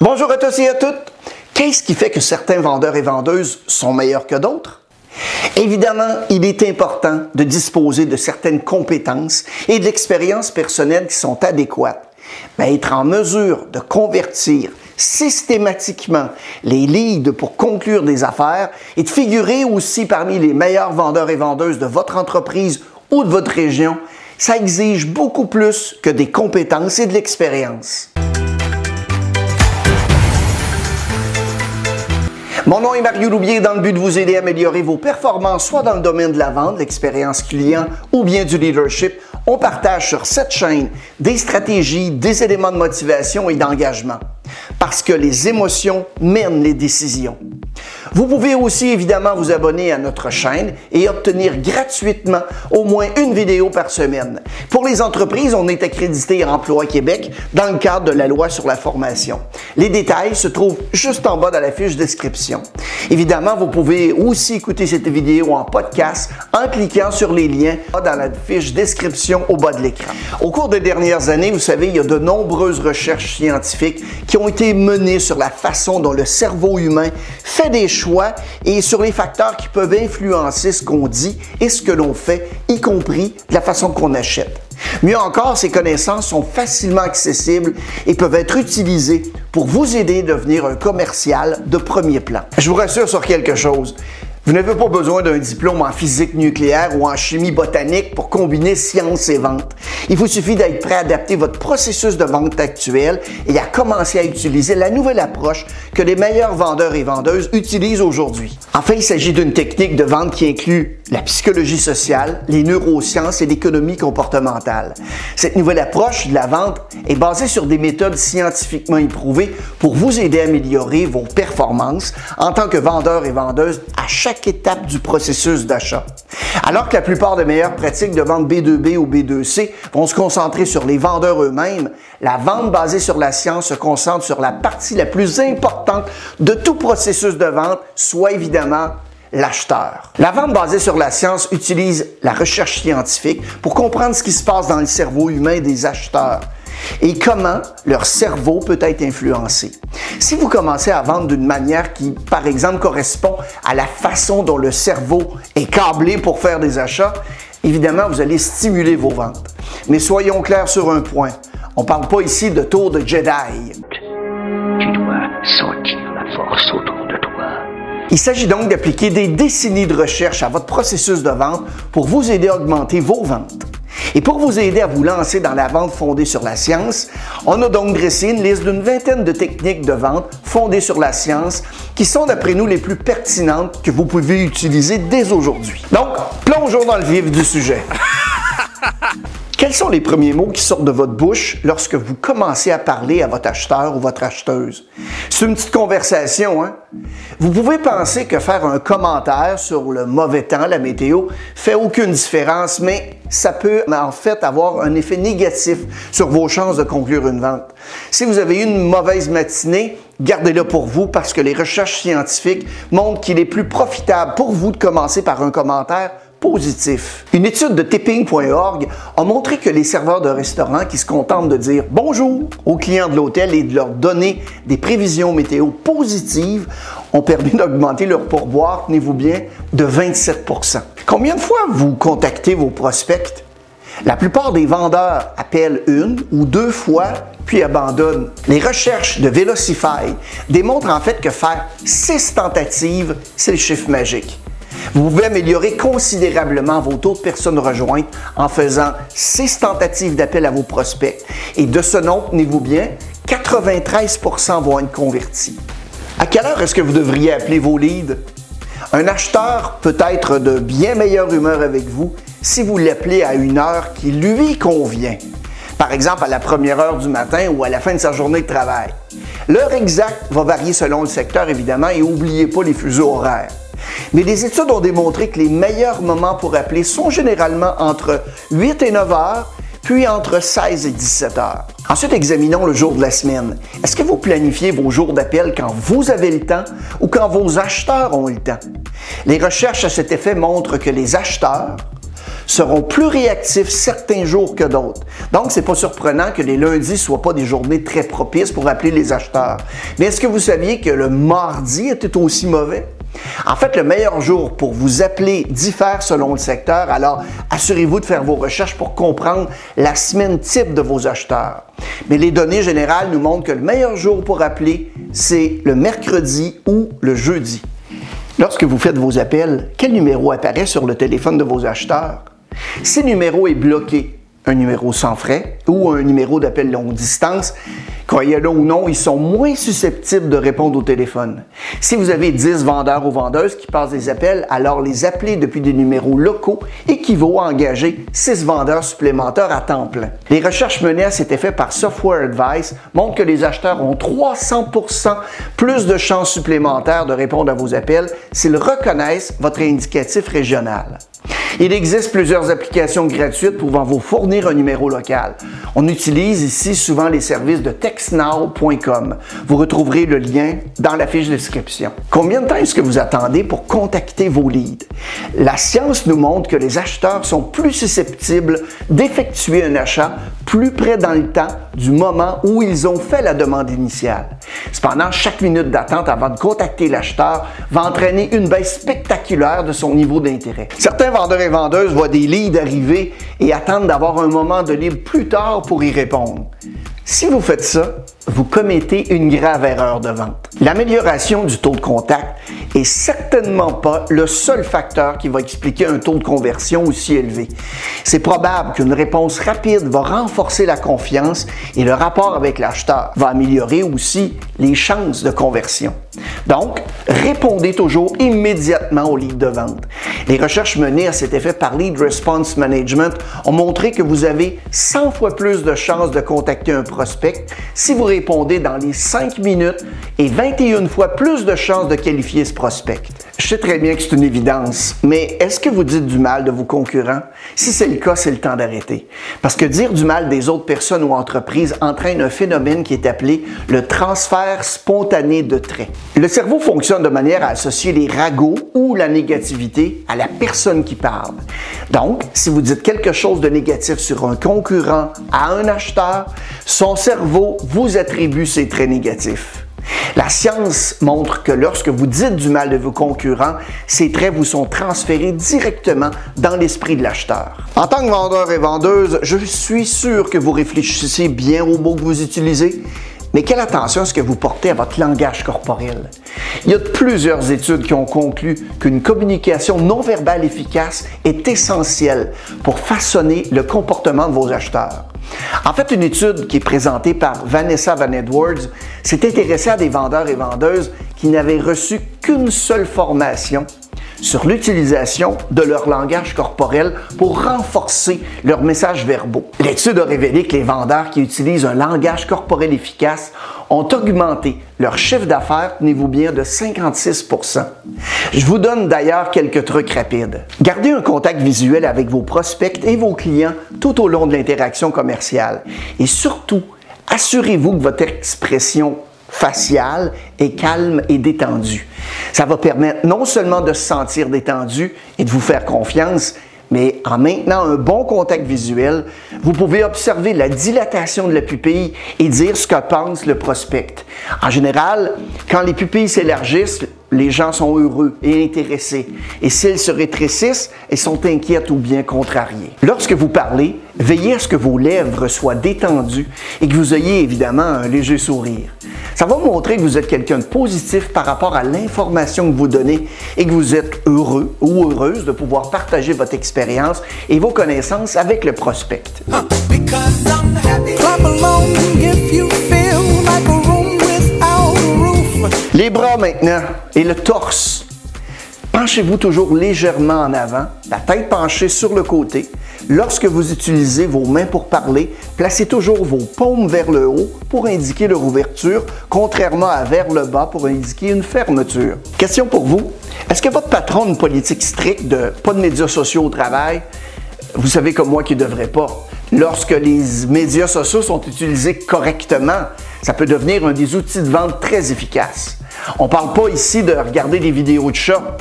Bonjour à tous et à toutes. Qu'est-ce qui fait que certains vendeurs et vendeuses sont meilleurs que d'autres? Évidemment, il est important de disposer de certaines compétences et de l'expérience personnelle qui sont adéquates. Mais être en mesure de convertir systématiquement les leads pour conclure des affaires et de figurer aussi parmi les meilleurs vendeurs et vendeuses de votre entreprise ou de votre région, ça exige beaucoup plus que des compétences et de l'expérience. Mon nom est Mario Loubier dans le but de vous aider à améliorer vos performances, soit dans le domaine de la vente, l'expérience client ou bien du leadership. On partage sur cette chaîne des stratégies, des éléments de motivation et d'engagement. Parce que les émotions mènent les décisions. Vous pouvez aussi évidemment vous abonner à notre chaîne et obtenir gratuitement au moins une vidéo par semaine. Pour les entreprises, on est accrédité à Emploi Québec dans le cadre de la loi sur la formation. Les détails se trouvent juste en bas de la fiche description. Évidemment, vous pouvez aussi écouter cette vidéo en podcast en cliquant sur les liens dans la fiche description au bas de l'écran. Au cours des dernières années, vous savez, il y a de nombreuses recherches scientifiques qui ont été menées sur la façon dont le cerveau humain fait des et sur les facteurs qui peuvent influencer ce qu'on dit et ce que l'on fait, y compris la façon qu'on achète. Mieux encore, ces connaissances sont facilement accessibles et peuvent être utilisées pour vous aider à devenir un commercial de premier plan. Je vous rassure sur quelque chose. Vous n'avez pas besoin d'un diplôme en physique nucléaire ou en chimie botanique pour combiner science et vente. Il vous suffit d'être prêt à adapter votre processus de vente actuel et à commencer à utiliser la nouvelle approche que les meilleurs vendeurs et vendeuses utilisent aujourd'hui. Enfin, il s'agit d'une technique de vente qui inclut la psychologie sociale, les neurosciences et l'économie comportementale. Cette nouvelle approche de la vente est basée sur des méthodes scientifiquement éprouvées pour vous aider à améliorer vos performances en tant que vendeur et vendeuse à chaque étape du processus d'achat. Alors que la plupart des meilleures pratiques de vente B2B ou B2C vont se concentrer sur les vendeurs eux-mêmes, la vente basée sur la science se concentre sur la partie la plus importante de tout processus de vente, soit évidemment l'acheteur. La vente basée sur la science utilise la recherche scientifique pour comprendre ce qui se passe dans le cerveau humain des acheteurs et comment leur cerveau peut être influencé. Si vous commencez à vendre d'une manière qui, par exemple, correspond à la façon dont le cerveau est câblé pour faire des achats, évidemment, vous allez stimuler vos ventes. Mais soyons clairs sur un point. On ne parle pas ici de tour de Jedi. Tu dois sentir la force autour de toi. Il s'agit donc d'appliquer des décennies de recherche à votre processus de vente pour vous aider à augmenter vos ventes. Et pour vous aider à vous lancer dans la vente fondée sur la science, on a donc dressé une liste d'une vingtaine de techniques de vente fondées sur la science qui sont d'après nous les plus pertinentes que vous pouvez utiliser dès aujourd'hui. Donc, plongeons dans le vif du sujet. Quels sont les premiers mots qui sortent de votre bouche lorsque vous commencez à parler à votre acheteur ou votre acheteuse? C'est une petite conversation, hein? Vous pouvez penser que faire un commentaire sur le mauvais temps, la météo, fait aucune différence, mais ça peut en fait avoir un effet négatif sur vos chances de conclure une vente. Si vous avez eu une mauvaise matinée, gardez-la pour vous parce que les recherches scientifiques montrent qu'il est plus profitable pour vous de commencer par un commentaire positif. Une étude de tipping.org a montré que les serveurs de restaurants qui se contentent de dire bonjour aux clients de l'hôtel et de leur donner des prévisions météo positives ont permis d'augmenter leur pourboire, tenez-vous bien, de 27% Combien de fois vous contactez vos prospects? La plupart des vendeurs appellent une ou deux fois puis abandonnent. Les recherches de Velocify démontrent en fait que faire six tentatives, c'est le chiffre magique. Vous pouvez améliorer considérablement vos taux de personnes rejointes en faisant six tentatives d'appel à vos prospects. Et de ce nombre, tenez-vous bien, 93% vont être convertis. À quelle heure est-ce que vous devriez appeler vos leads? Un acheteur peut être de bien meilleure humeur avec vous si vous l'appelez à une heure qui lui convient. Par exemple, à la première heure du matin ou à la fin de sa journée de travail. L'heure exacte va varier selon le secteur, évidemment, et n'oubliez pas les fuseaux horaires. Mais des études ont démontré que les meilleurs moments pour appeler sont généralement entre 8 et 9 heures, puis entre 16 et 17 heures. Ensuite, examinons le jour de la semaine. Est-ce que vous planifiez vos jours d'appel quand vous avez le temps ou quand vos acheteurs ont le temps? Les recherches à cet effet montrent que les acheteurs seront plus réactifs certains jours que d'autres. Donc, c'est pas surprenant que les lundis soient pas des journées très propices pour appeler les acheteurs. Mais est-ce que vous saviez que le mardi était aussi mauvais? En fait, le meilleur jour pour vous appeler diffère selon le secteur, alors assurez-vous de faire vos recherches pour comprendre la semaine type de vos acheteurs. Mais les données générales nous montrent que le meilleur jour pour appeler, c'est le mercredi ou le jeudi. Lorsque vous faites vos appels, quel numéro apparaît sur le téléphone de vos acheteurs? Si le numéro est bloqué, un numéro sans frais ou un numéro d'appel longue distance, Croyez-le ou non, ils sont moins susceptibles de répondre au téléphone. Si vous avez 10 vendeurs ou vendeuses qui passent des appels, alors les appeler depuis des numéros locaux équivaut à engager 6 vendeurs supplémentaires à temps plein. Les recherches menées à cet effet par Software Advice montrent que les acheteurs ont 300% plus de chances supplémentaires de répondre à vos appels s'ils reconnaissent votre indicatif régional. Il existe plusieurs applications gratuites pouvant vous fournir un numéro local. On utilise ici souvent les services de textnow.com. Vous retrouverez le lien dans la fiche de description. Combien de temps est-ce que vous attendez pour contacter vos leads? La science nous montre que les acheteurs sont plus susceptibles d'effectuer un achat plus près dans le temps du moment où ils ont fait la demande initiale. Cependant, chaque minute d'attente avant de contacter l'acheteur va entraîner une baisse spectaculaire de son niveau d'intérêt. Certains vendeurs et vendeuses voient des leads arriver et attendent d'avoir un moment de libre plus tard pour y répondre. Si vous faites ça, vous commettez une grave erreur de vente. L'amélioration du taux de contact est certainement pas le seul facteur qui va expliquer un taux de conversion aussi élevé. C'est probable qu'une réponse rapide va renforcer la confiance et le rapport avec l'acheteur va améliorer aussi les chances de conversion. Donc, répondez toujours immédiatement au lead de vente. Les recherches menées à cet effet par Lead Response Management ont montré que vous avez 100 fois plus de chances de contacter un prospect si vous répondez dans les 5 minutes et 21 fois plus de chances de qualifier ce prospect. Je sais très bien que c'est une évidence, mais est-ce que vous dites du mal de vos concurrents? Si c'est le cas, c'est le temps d'arrêter. Parce que dire du mal des autres personnes ou entreprises entraîne un phénomène qui est appelé le transfert spontané de traits. Le cerveau fonctionne de manière à associer les ragots ou la négativité à la personne qui parle. Donc, si vous dites quelque chose de négatif sur un concurrent à un acheteur, son cerveau vous attribue ces traits négatifs. La science montre que lorsque vous dites du mal de vos concurrents, ces traits vous sont transférés directement dans l'esprit de l'acheteur. En tant que vendeur et vendeuse, je suis sûr que vous réfléchissez bien aux mots que vous utilisez. Mais quelle attention est-ce que vous portez à votre langage corporel? Il y a plusieurs études qui ont conclu qu'une communication non verbale efficace est essentielle pour façonner le comportement de vos acheteurs. En fait, une étude qui est présentée par Vanessa Van Edwards s'est intéressée à des vendeurs et vendeuses qui n'avaient reçu qu'une seule formation sur l'utilisation de leur langage corporel pour renforcer leurs messages verbaux. L'étude a révélé que les vendeurs qui utilisent un langage corporel efficace ont augmenté leur chiffre d'affaires, tenez-vous bien, de 56% Je vous donne d'ailleurs quelques trucs rapides. Gardez un contact visuel avec vos prospects et vos clients tout au long de l'interaction commerciale. Et surtout, assurez-vous que votre expression faciale est calme et détendue. Ça va permettre non seulement de se sentir détendu et de vous faire confiance, mais en maintenant un bon contact visuel, vous pouvez observer la dilatation de la pupille et dire ce que pense le prospect. En général, quand les pupilles s'élargissent, les gens sont heureux et intéressés. Et s'ils se rétrécissent, ils sont inquiètes ou bien contrariés. Lorsque vous parlez, veillez à ce que vos lèvres soient détendues et que vous ayez évidemment un léger sourire. Ça va montrer que vous êtes quelqu'un de positif par rapport à l'information que vous donnez et que vous êtes heureux ou heureuse de pouvoir partager votre expérience et vos connaissances avec le prospect. Les bras maintenant et le torse. Penchez-vous toujours légèrement en avant, la tête penchée sur le côté. Lorsque vous utilisez vos mains pour parler, placez toujours vos paumes vers le haut pour indiquer leur ouverture, contrairement à vers le bas pour indiquer une fermeture. Question pour vous. Est-ce que votre patron a une politique stricte de pas de médias sociaux au travail? Vous savez comme moi qu'il ne devrait pas. Lorsque les médias sociaux sont utilisés correctement, ça peut devenir un des outils de vente très efficaces. On ne parle pas ici de regarder des vidéos de chats.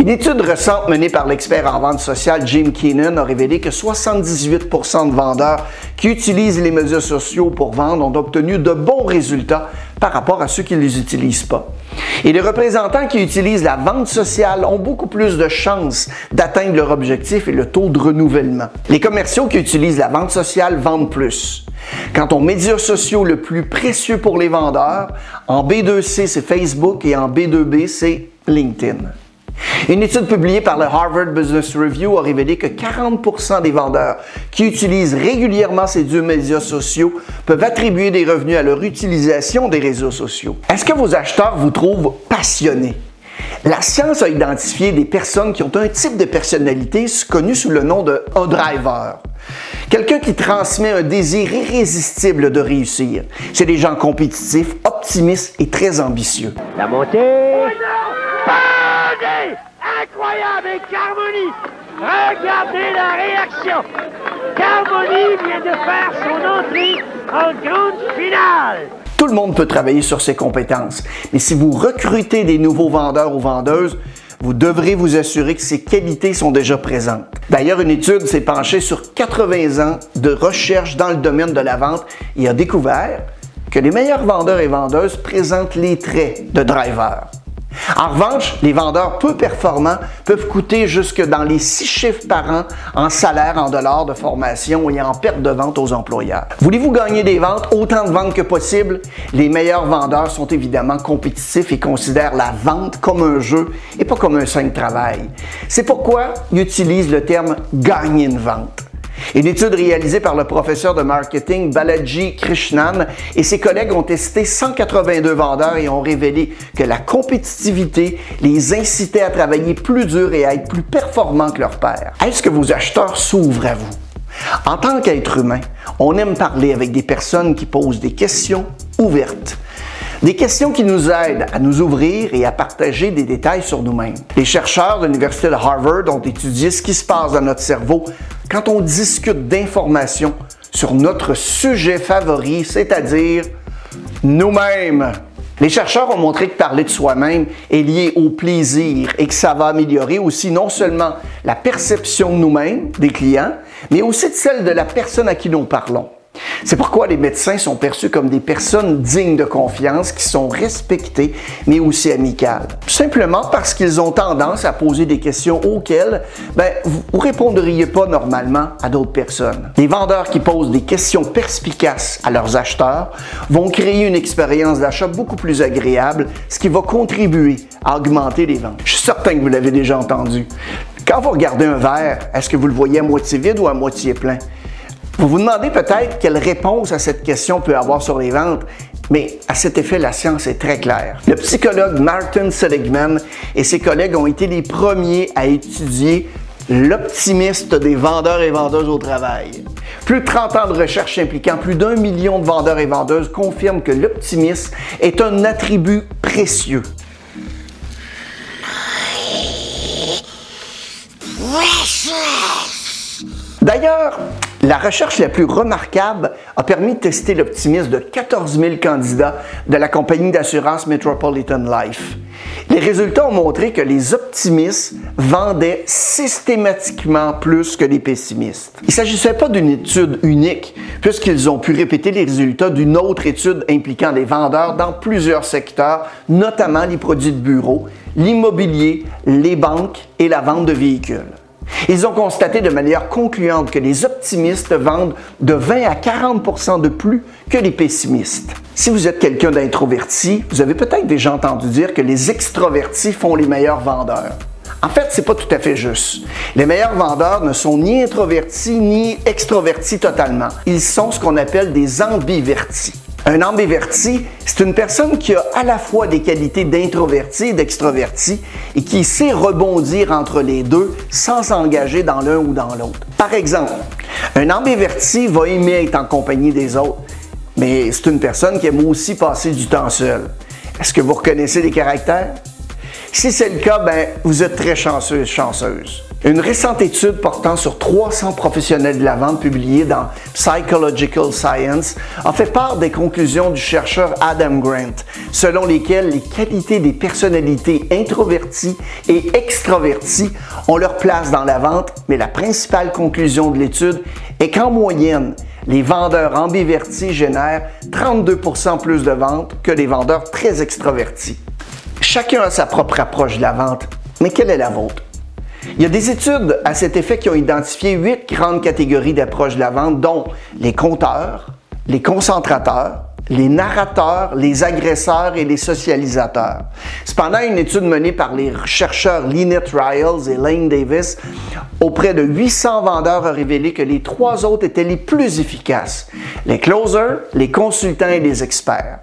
Une étude récente menée par l'expert en vente sociale Jim Keenan a révélé que 78% de vendeurs qui utilisent les médias sociaux pour vendre ont obtenu de bons résultats par rapport à ceux qui ne les utilisent pas. Et les représentants qui utilisent la vente sociale ont beaucoup plus de chances d'atteindre leur objectif et le taux de renouvellement. Les commerciaux qui utilisent la vente sociale vendent plus. Quant aux médias sociaux le plus précieux pour les vendeurs, en B2C c'est Facebook et en B2B c'est LinkedIn. Une étude publiée par le Harvard Business Review a révélé que 40% des vendeurs qui utilisent régulièrement ces deux médias sociaux peuvent attribuer des revenus à leur utilisation des réseaux sociaux. Est-ce que vos acheteurs vous trouvent passionnés? La science a identifié des personnes qui ont un type de personnalité connu sous le nom de un driver. Quelqu'un qui transmet un désir irrésistible de réussir. C'est des gens compétitifs, optimistes et très ambitieux. La montée. Et Carmoni Regardez la réaction Carmoni vient de faire son entrée en grande finale tout le monde peut travailler sur ses compétences, mais si vous recrutez des nouveaux vendeurs ou vendeuses, vous devrez vous assurer que ces qualités sont déjà présentes. D'ailleurs, une étude s'est penchée sur 80 ans de recherche dans le domaine de la vente et a découvert que les meilleurs vendeurs et vendeuses présentent les traits de driver. En revanche, les vendeurs peu performants peuvent coûter jusque dans les six chiffres par an en salaire, en dollars de formation et en perte de vente aux employeurs. Voulez-vous gagner des ventes, autant de ventes que possible? Les meilleurs vendeurs sont évidemment compétitifs et considèrent la vente comme un jeu et pas comme un simple travail. C'est pourquoi ils utilisent le terme gagner une vente. Une étude réalisée par le professeur de marketing Balaji Krishnan et ses collègues ont testé 182 vendeurs et ont révélé que la compétitivité les incitait à travailler plus dur et à être plus performants que leurs pairs. Est-ce que vos acheteurs s'ouvrent à vous? En tant qu'être humain, on aime parler avec des personnes qui posent des questions ouvertes. Des questions qui nous aident à nous ouvrir et à partager des détails sur nous-mêmes. Les chercheurs de l'Université de Harvard ont étudié ce qui se passe dans notre cerveau quand on discute d'informations sur notre sujet favori, c'est-à-dire nous-mêmes. Les chercheurs ont montré que parler de soi-même est lié au plaisir et que ça va améliorer aussi non seulement la perception de nous-mêmes, des clients, mais aussi de celle de la personne à qui nous parlons. C'est pourquoi les médecins sont perçus comme des personnes dignes de confiance, qui sont respectées, mais aussi amicales. Simplement parce qu'ils ont tendance à poser des questions auxquelles ben, vous ne répondriez pas normalement à d'autres personnes. Les vendeurs qui posent des questions perspicaces à leurs acheteurs vont créer une expérience d'achat beaucoup plus agréable, ce qui va contribuer à augmenter les ventes. Je suis certain que vous l'avez déjà entendu. Quand vous regardez un verre, est-ce que vous le voyez à moitié vide ou à moitié plein? Vous vous demandez peut-être quelle réponse à cette question peut avoir sur les ventes, mais à cet effet, la science est très claire. Le psychologue Martin Seligman et ses collègues ont été les premiers à étudier l'optimiste des vendeurs et vendeuses au travail. Plus de 30 ans de recherche impliquant plus d'un million de vendeurs et vendeuses confirment que l'optimisme est un attribut précieux. D'ailleurs, la recherche la plus remarquable a permis de tester l'optimisme de 14 000 candidats de la compagnie d'assurance Metropolitan Life. Les résultats ont montré que les optimistes vendaient systématiquement plus que les pessimistes. Il ne s'agissait pas d'une étude unique, puisqu'ils ont pu répéter les résultats d'une autre étude impliquant les vendeurs dans plusieurs secteurs, notamment les produits de bureau, l'immobilier, les banques et la vente de véhicules. Ils ont constaté de manière concluante que les optimistes vendent de 20 à 40% de plus que les pessimistes. Si vous êtes quelqu'un d'introverti, vous avez peut-être déjà entendu dire que les extrovertis font les meilleurs vendeurs. En fait, c'est pas tout à fait juste. Les meilleurs vendeurs ne sont ni introvertis ni extrovertis totalement. Ils sont ce qu'on appelle des ambivertis. Un ambiverti, c'est une personne qui a à la fois des qualités d'introverti et d'extroverti et qui sait rebondir entre les deux sans s'engager dans l'un ou dans l'autre. Par exemple, un ambiverti va aimer être en compagnie des autres, mais c'est une personne qui aime aussi passer du temps seul. Est-ce que vous reconnaissez les caractères? Si c'est le cas, ben, vous êtes très chanceuse, chanceuse. Une récente étude portant sur 300 professionnels de la vente publiée dans Psychological Science a fait part des conclusions du chercheur Adam Grant, selon lesquelles les qualités des personnalités introverties et extraverties ont leur place dans la vente, mais la principale conclusion de l'étude est qu'en moyenne, les vendeurs ambivertis génèrent 32% plus de ventes que les vendeurs très extravertis. Chacun a sa propre approche de la vente, mais quelle est la vôtre? Il y a des études à cet effet qui ont identifié huit grandes catégories d'approche de la vente, dont les compteurs, les concentrateurs, les narrateurs, les agresseurs et les socialisateurs. Cependant, une étude menée par les chercheurs Lynette Riles et Lane Davis auprès de 800 vendeurs a révélé que les trois autres étaient les plus efficaces, les closers, les consultants et les experts.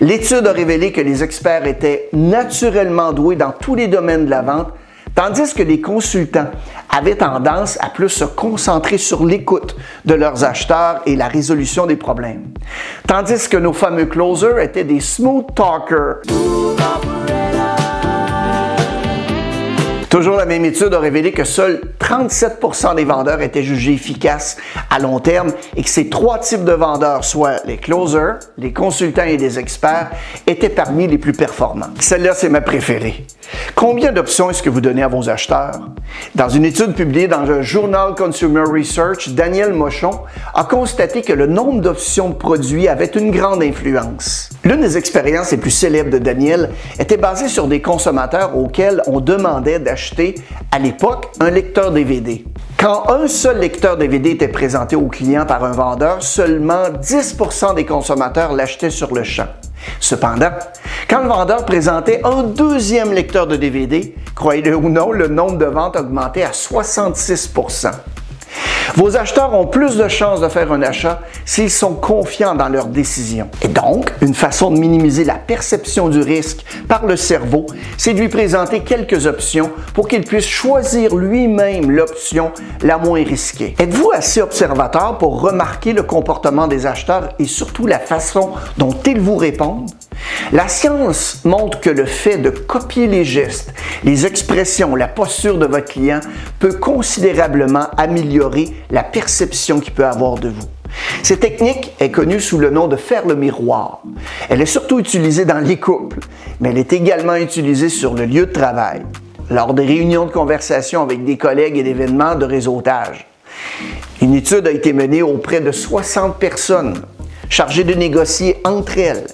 L'étude a révélé que les experts étaient naturellement doués dans tous les domaines de la vente, Tandis que les consultants avaient tendance à plus se concentrer sur l'écoute de leurs acheteurs et la résolution des problèmes. Tandis que nos fameux closers étaient des smooth talkers. Toujours la même étude a révélé que seuls 37% des vendeurs étaient jugés efficaces à long terme et que ces trois types de vendeurs, soit les closers, les consultants et les experts, étaient parmi les plus performants. Celle-là, c'est ma préférée. Combien d'options est-ce que vous donnez à vos acheteurs? Dans une étude publiée dans le journal Consumer Research, Daniel Mochon a constaté que le nombre d'options de produits avait une grande influence. L'une des expériences les plus célèbres de Daniel était basée sur des consommateurs auxquels on demandait d'acheter, à l'époque, un lecteur DVD. Quand un seul lecteur DVD était présenté au client par un vendeur, seulement 10% des consommateurs l'achetaient sur le champ. Cependant, quand le vendeur présentait un deuxième lecteur de DVD, croyez-le ou non, le nombre de ventes augmentait à 66 vos acheteurs ont plus de chances de faire un achat s'ils sont confiants dans leur décision. Et donc, une façon de minimiser la perception du risque par le cerveau, c'est de lui présenter quelques options pour qu'il puisse choisir lui-même l'option la moins risquée. Êtes-vous assez observateur pour remarquer le comportement des acheteurs et surtout la façon dont ils vous répondent? La science montre que le fait de copier les gestes, les expressions, la posture de votre client peut considérablement améliorer la perception qu'il peut avoir de vous. Cette technique est connue sous le nom de faire le miroir. Elle est surtout utilisée dans les couples, mais elle est également utilisée sur le lieu de travail, lors des réunions de conversation avec des collègues et d'événements de réseautage. Une étude a été menée auprès de 60 personnes chargées de négocier entre elles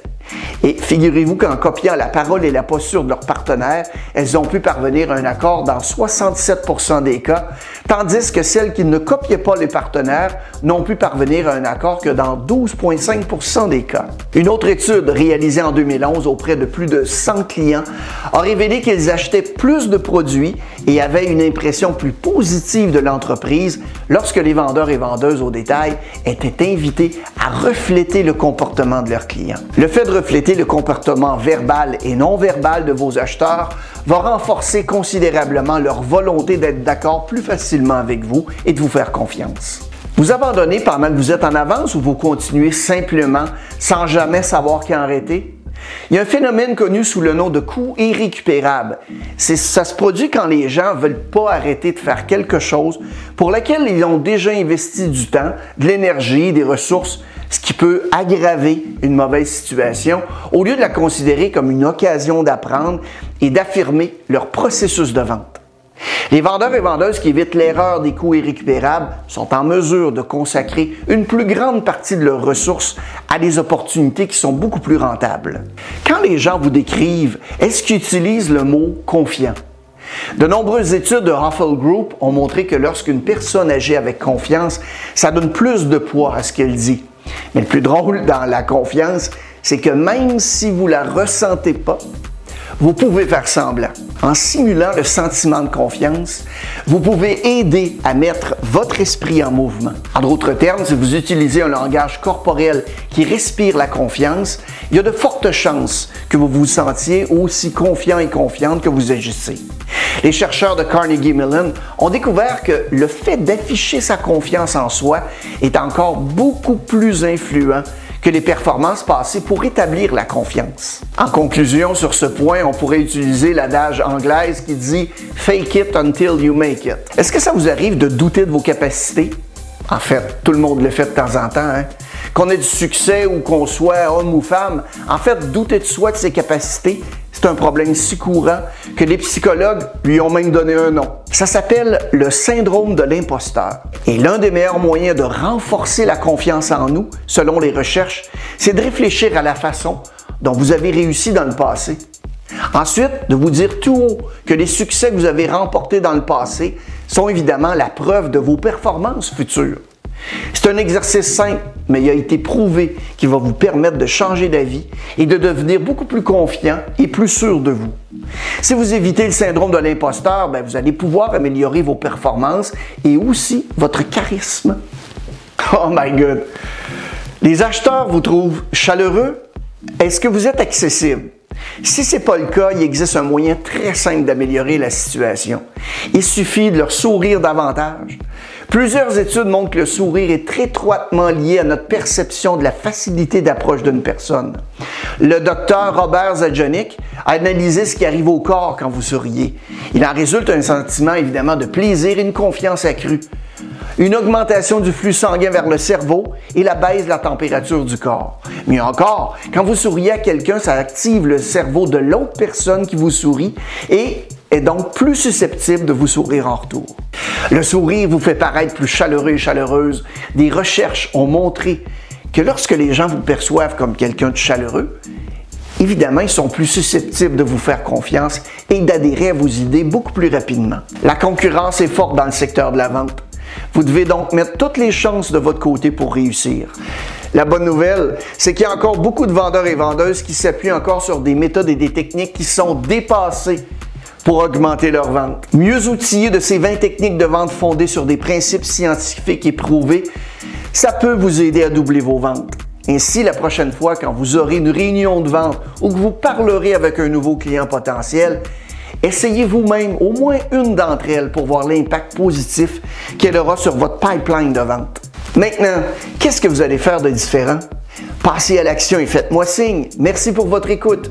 et figurez-vous qu'en copiant la parole et la posture de leurs partenaires, elles ont pu parvenir à un accord dans 67% des cas, tandis que celles qui ne copiaient pas les partenaires n'ont pu parvenir à un accord que dans 12,5% des cas. Une autre étude réalisée en 2011 auprès de plus de 100 clients a révélé qu'ils achetaient plus de produits et avaient une impression plus positive de l'entreprise lorsque les vendeurs et vendeuses au détail étaient invités à refléter le comportement de leurs clients. Le fait de refléter le comportement verbal et non verbal de vos acheteurs va renforcer considérablement leur volonté d'être d'accord plus facilement avec vous et de vous faire confiance. Vous abandonnez pendant que vous êtes en avance ou vous continuez simplement sans jamais savoir qui arrêter? Il y a un phénomène connu sous le nom de coût irrécupérable. Ça se produit quand les gens ne veulent pas arrêter de faire quelque chose pour lequel ils ont déjà investi du temps, de l'énergie, des ressources, ce qui peut aggraver une mauvaise situation, au lieu de la considérer comme une occasion d'apprendre et d'affirmer leur processus de vente. Les vendeurs et vendeuses qui évitent l'erreur des coûts irrécupérables sont en mesure de consacrer une plus grande partie de leurs ressources à des opportunités qui sont beaucoup plus rentables. Quand les gens vous décrivent, est-ce qu'ils utilisent le mot confiant? De nombreuses études de Hoffel Group ont montré que lorsqu'une personne agit avec confiance, ça donne plus de poids à ce qu'elle dit. Mais le plus drôle dans la confiance, c'est que même si vous la ressentez pas, vous pouvez faire semblant. En simulant le sentiment de confiance, vous pouvez aider à mettre votre esprit en mouvement. En d'autres termes, si vous utilisez un langage corporel qui respire la confiance, il y a de fortes chances que vous vous sentiez aussi confiant et confiante que vous agissez. Les chercheurs de Carnegie Mellon ont découvert que le fait d'afficher sa confiance en soi est encore beaucoup plus influent que les performances passées pour établir la confiance. En conclusion, sur ce point, on pourrait utiliser l'adage anglaise qui dit Fake it until you make it. Est-ce que ça vous arrive de douter de vos capacités? En fait, tout le monde le fait de temps en temps. Hein? Qu'on ait du succès ou qu'on soit homme ou femme, en fait, douter de soi, de ses capacités, c'est un problème si courant que les psychologues lui ont même donné un nom. Ça s'appelle le syndrome de l'imposteur. Et l'un des meilleurs moyens de renforcer la confiance en nous, selon les recherches, c'est de réfléchir à la façon dont vous avez réussi dans le passé. Ensuite, de vous dire tout haut que les succès que vous avez remportés dans le passé sont évidemment la preuve de vos performances futures. C'est un exercice simple, mais il a été prouvé qu'il va vous permettre de changer d'avis et de devenir beaucoup plus confiant et plus sûr de vous. Si vous évitez le syndrome de l'imposteur, ben, vous allez pouvoir améliorer vos performances et aussi votre charisme. Oh my God! Les acheteurs vous trouvent chaleureux? Est-ce que vous êtes accessible? Si ce n'est pas le cas, il existe un moyen très simple d'améliorer la situation. Il suffit de leur sourire davantage. Plusieurs études montrent que le sourire est étroitement lié à notre perception de la facilité d'approche d'une personne. Le docteur Robert Zajonik a analysé ce qui arrive au corps quand vous souriez. Il en résulte un sentiment évidemment de plaisir et une confiance accrue une augmentation du flux sanguin vers le cerveau et la baisse de la température du corps. Mais encore, quand vous souriez à quelqu'un, ça active le cerveau de l'autre personne qui vous sourit et est donc plus susceptible de vous sourire en retour. Le sourire vous fait paraître plus chaleureux et chaleureuse. Des recherches ont montré que lorsque les gens vous perçoivent comme quelqu'un de chaleureux, évidemment, ils sont plus susceptibles de vous faire confiance et d'adhérer à vos idées beaucoup plus rapidement. La concurrence est forte dans le secteur de la vente. Vous devez donc mettre toutes les chances de votre côté pour réussir. La bonne nouvelle, c'est qu'il y a encore beaucoup de vendeurs et vendeuses qui s'appuient encore sur des méthodes et des techniques qui sont dépassées pour augmenter leurs ventes. Mieux outillés de ces 20 techniques de vente fondées sur des principes scientifiques éprouvés, ça peut vous aider à doubler vos ventes. Ainsi, la prochaine fois, quand vous aurez une réunion de vente ou que vous parlerez avec un nouveau client potentiel, Essayez vous-même au moins une d'entre elles pour voir l'impact positif qu'elle aura sur votre pipeline de vente. Maintenant, qu'est-ce que vous allez faire de différent? Passez à l'action et faites-moi signe. Merci pour votre écoute.